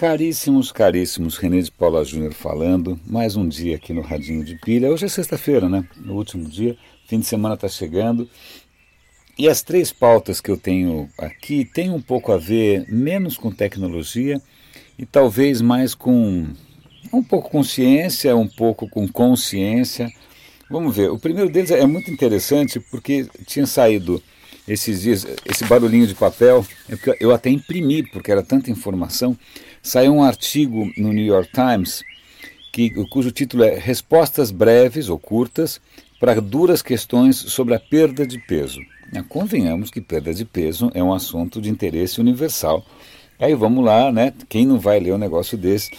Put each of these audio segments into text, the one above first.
Caríssimos, caríssimos, René de Paula Júnior falando, mais um dia aqui no Radinho de Pilha. Hoje é sexta-feira, né? O último dia, fim de semana está chegando. E as três pautas que eu tenho aqui têm um pouco a ver menos com tecnologia e talvez mais com um pouco com ciência, um pouco com consciência. Vamos ver. O primeiro deles é muito interessante porque tinha saído esses dias, esse barulhinho de papel, é eu até imprimi, porque era tanta informação. Saiu um artigo no New York Times que, cujo título é Respostas breves ou curtas para duras questões sobre a perda de peso. convenhamos que perda de peso é um assunto de interesse universal. Aí vamos lá, né? Quem não vai ler um negócio desse?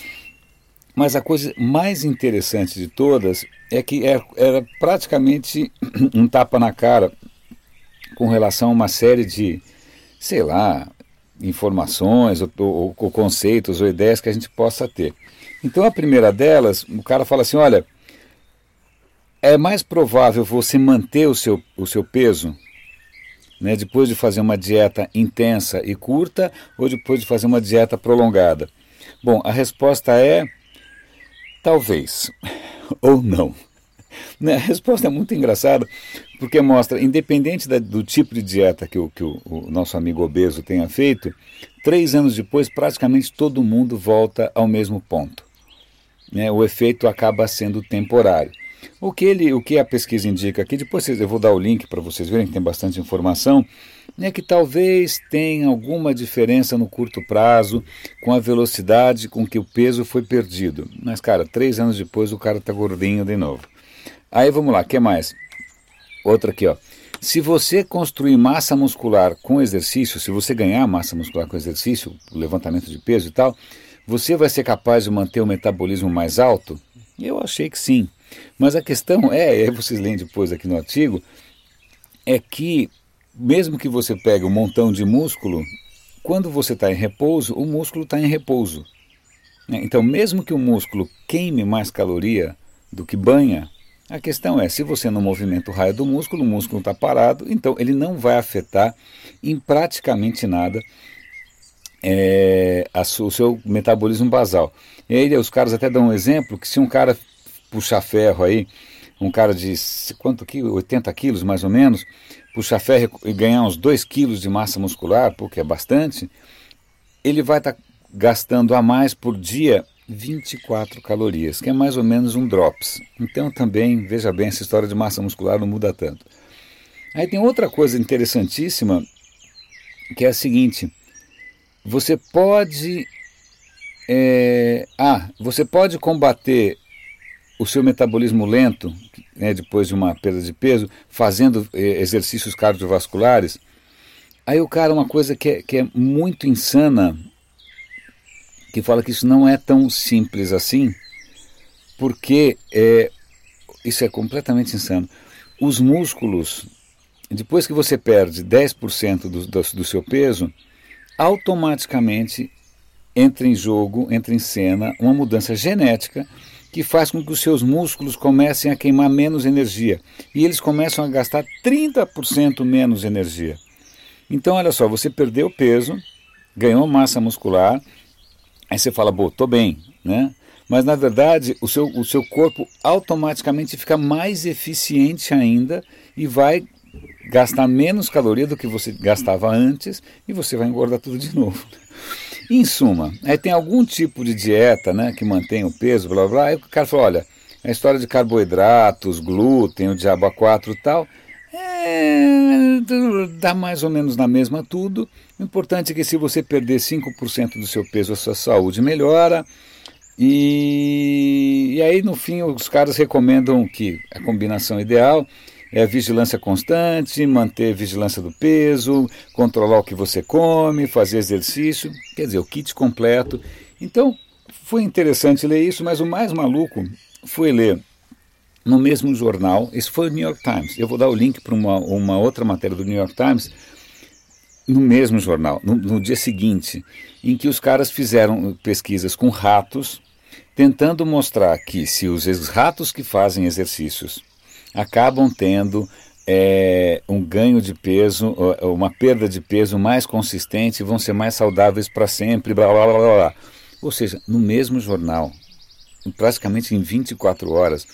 Mas a coisa mais interessante de todas é que é, era praticamente um tapa na cara com relação a uma série de, sei lá, informações ou, ou, ou, conceitos ou ideias que a gente possa ter. Então a primeira delas, o cara fala assim, olha, é mais provável você manter o seu, o seu peso né, depois de fazer uma dieta intensa e curta ou depois de fazer uma dieta prolongada? Bom, a resposta é talvez ou não. Né, a resposta é muito engraçada, porque mostra, independente da, do tipo de dieta que, o, que o, o, nosso amigo obeso tenha feito, três anos depois, praticamente todo mundo volta ao mesmo ponto. Né? O efeito acaba sendo temporário. O que, ele, o que a pesquisa indica aqui, depois eu vou dar o link para vocês verem que tem bastante informação, é que talvez tenha alguma diferença no curto prazo com a velocidade com que o peso foi perdido. Mas, cara, três anos depois o cara está gordinho de novo. Aí vamos lá, que mais? Outra aqui, ó. Se você construir massa muscular com exercício, se você ganhar massa muscular com exercício, levantamento de peso e tal, você vai ser capaz de manter o metabolismo mais alto? Eu achei que sim. Mas a questão é, e aí vocês leem depois aqui no artigo, é que mesmo que você pegue um montão de músculo, quando você está em repouso, o músculo está em repouso. Então, mesmo que o músculo queime mais caloria do que banha, a questão é, se você não movimenta o raio do músculo, o músculo está parado, então ele não vai afetar em praticamente nada é, a, o seu metabolismo basal. E aí os caras até dão um exemplo que se um cara puxar ferro aí, um cara de quanto quilos, 80 quilos mais ou menos, puxar ferro e ganhar uns 2 quilos de massa muscular, porque é bastante, ele vai estar tá gastando a mais por dia 24 calorias, que é mais ou menos um drops. Então também, veja bem, essa história de massa muscular não muda tanto. Aí tem outra coisa interessantíssima, que é a seguinte: você pode. É, ah, você pode combater o seu metabolismo lento, né, depois de uma perda de peso, fazendo é, exercícios cardiovasculares. Aí o cara, uma coisa que é, que é muito insana, que fala que isso não é tão simples assim, porque é, isso é completamente insano. Os músculos, depois que você perde 10% do, do, do seu peso, automaticamente entra em jogo, entra em cena uma mudança genética que faz com que os seus músculos comecem a queimar menos energia e eles começam a gastar 30% menos energia. Então, olha só, você perdeu peso, ganhou massa muscular, Aí você fala, pô, tô bem, né? Mas na verdade o seu, o seu corpo automaticamente fica mais eficiente ainda e vai gastar menos caloria do que você gastava antes e você vai engordar tudo de novo. Em suma, aí tem algum tipo de dieta né, que mantém o peso, blá blá, aí o cara fala, olha, a história de carboidratos, glúten, o diabo a 4 e tal, é, dá mais ou menos na mesma tudo. O importante é que se você perder 5% do seu peso, a sua saúde melhora. E, e aí, no fim, os caras recomendam que a combinação ideal é a vigilância constante, manter vigilância do peso, controlar o que você come, fazer exercício, quer dizer, o kit completo. Então, foi interessante ler isso, mas o mais maluco foi ler no mesmo jornal, isso foi o New York Times. Eu vou dar o link para uma, uma outra matéria do New York Times, no mesmo jornal, no, no dia seguinte, em que os caras fizeram pesquisas com ratos, tentando mostrar que se os ratos que fazem exercícios acabam tendo é, um ganho de peso, uma perda de peso mais consistente, vão ser mais saudáveis para sempre, blá blá blá blá. Ou seja, no mesmo jornal, praticamente em 24 horas,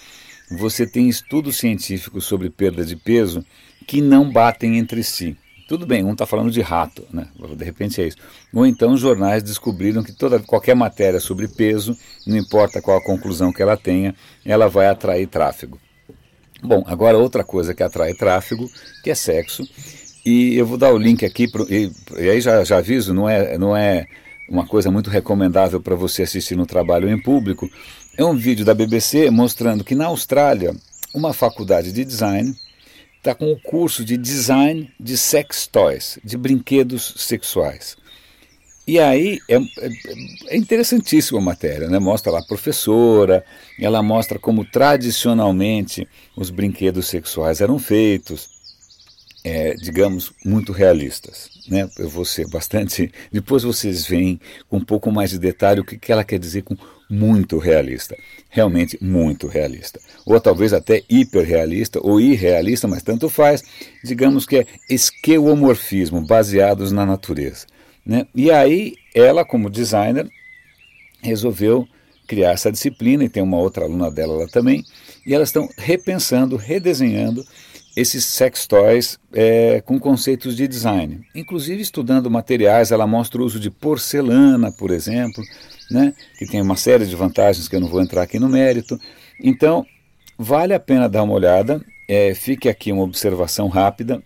você tem estudos científicos sobre perda de peso que não batem entre si. Tudo bem, um está falando de rato, né? de repente é isso. Ou então os jornais descobriram que toda, qualquer matéria sobre peso, não importa qual a conclusão que ela tenha, ela vai atrair tráfego. Bom, agora outra coisa que atrai tráfego, que é sexo. E eu vou dar o link aqui, pro, e, e aí já, já aviso, não é, não é uma coisa muito recomendável para você assistir no trabalho em público. É um vídeo da BBC mostrando que na Austrália, uma faculdade de design está com o curso de design de sex toys, de brinquedos sexuais. E aí é, é, é interessantíssima a matéria, né? Mostra lá a professora, ela mostra como tradicionalmente os brinquedos sexuais eram feitos, é, digamos, muito realistas. Né? Eu vou ser bastante. Depois vocês veem com um pouco mais de detalhe o que, que ela quer dizer com muito realista. Realmente muito realista. Ou talvez até hiperrealista ou irrealista, mas tanto faz. Digamos que é esqueuomorfismo, baseados na natureza. Né? E aí, ela, como designer, resolveu criar essa disciplina, e tem uma outra aluna dela lá também, e elas estão repensando, redesenhando esses sex toys é, com conceitos de design. Inclusive estudando materiais, ela mostra o uso de porcelana, por exemplo, né, que tem uma série de vantagens que eu não vou entrar aqui no mérito. Então, vale a pena dar uma olhada. É, fique aqui uma observação rápida.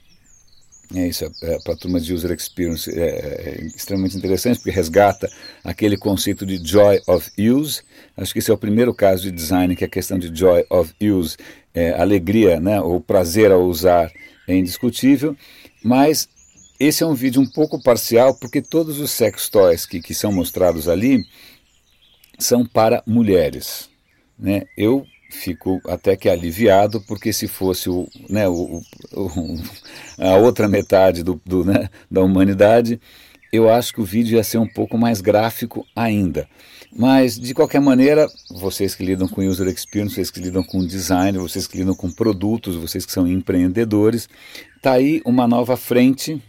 É isso, é, para a turma de User Experience é, é, extremamente interessante, porque resgata aquele conceito de joy of use. Acho que esse é o primeiro caso de design que a questão de joy of use é, alegria, né, ou prazer ao usar é indiscutível, mas esse é um vídeo um pouco parcial porque todos os sex toys que, que são mostrados ali são para mulheres. Né? Eu fico até que aliviado, porque se fosse o, né, o, o a outra metade do, do né, da humanidade, eu acho que o vídeo ia ser um pouco mais gráfico ainda. Mas, de qualquer maneira, vocês que lidam com user experience, vocês que lidam com design, vocês que lidam com produtos, vocês que são empreendedores, está aí uma nova frente,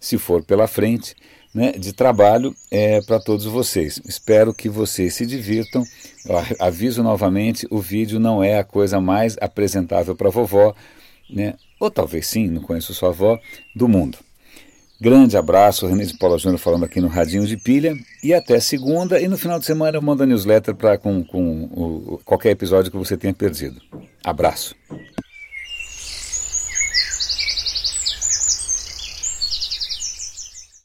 se for pela frente, né, de trabalho é, para todos vocês. Espero que vocês se divirtam. Eu aviso novamente, o vídeo não é a coisa mais apresentável para vovó, né, ou talvez sim, não conheço sua avó, do mundo. Grande abraço, René de Paula Júnior falando aqui no Radinho de Pilha. E até segunda. E no final de semana eu mando a newsletter pra, com, com o, qualquer episódio que você tenha perdido. Abraço.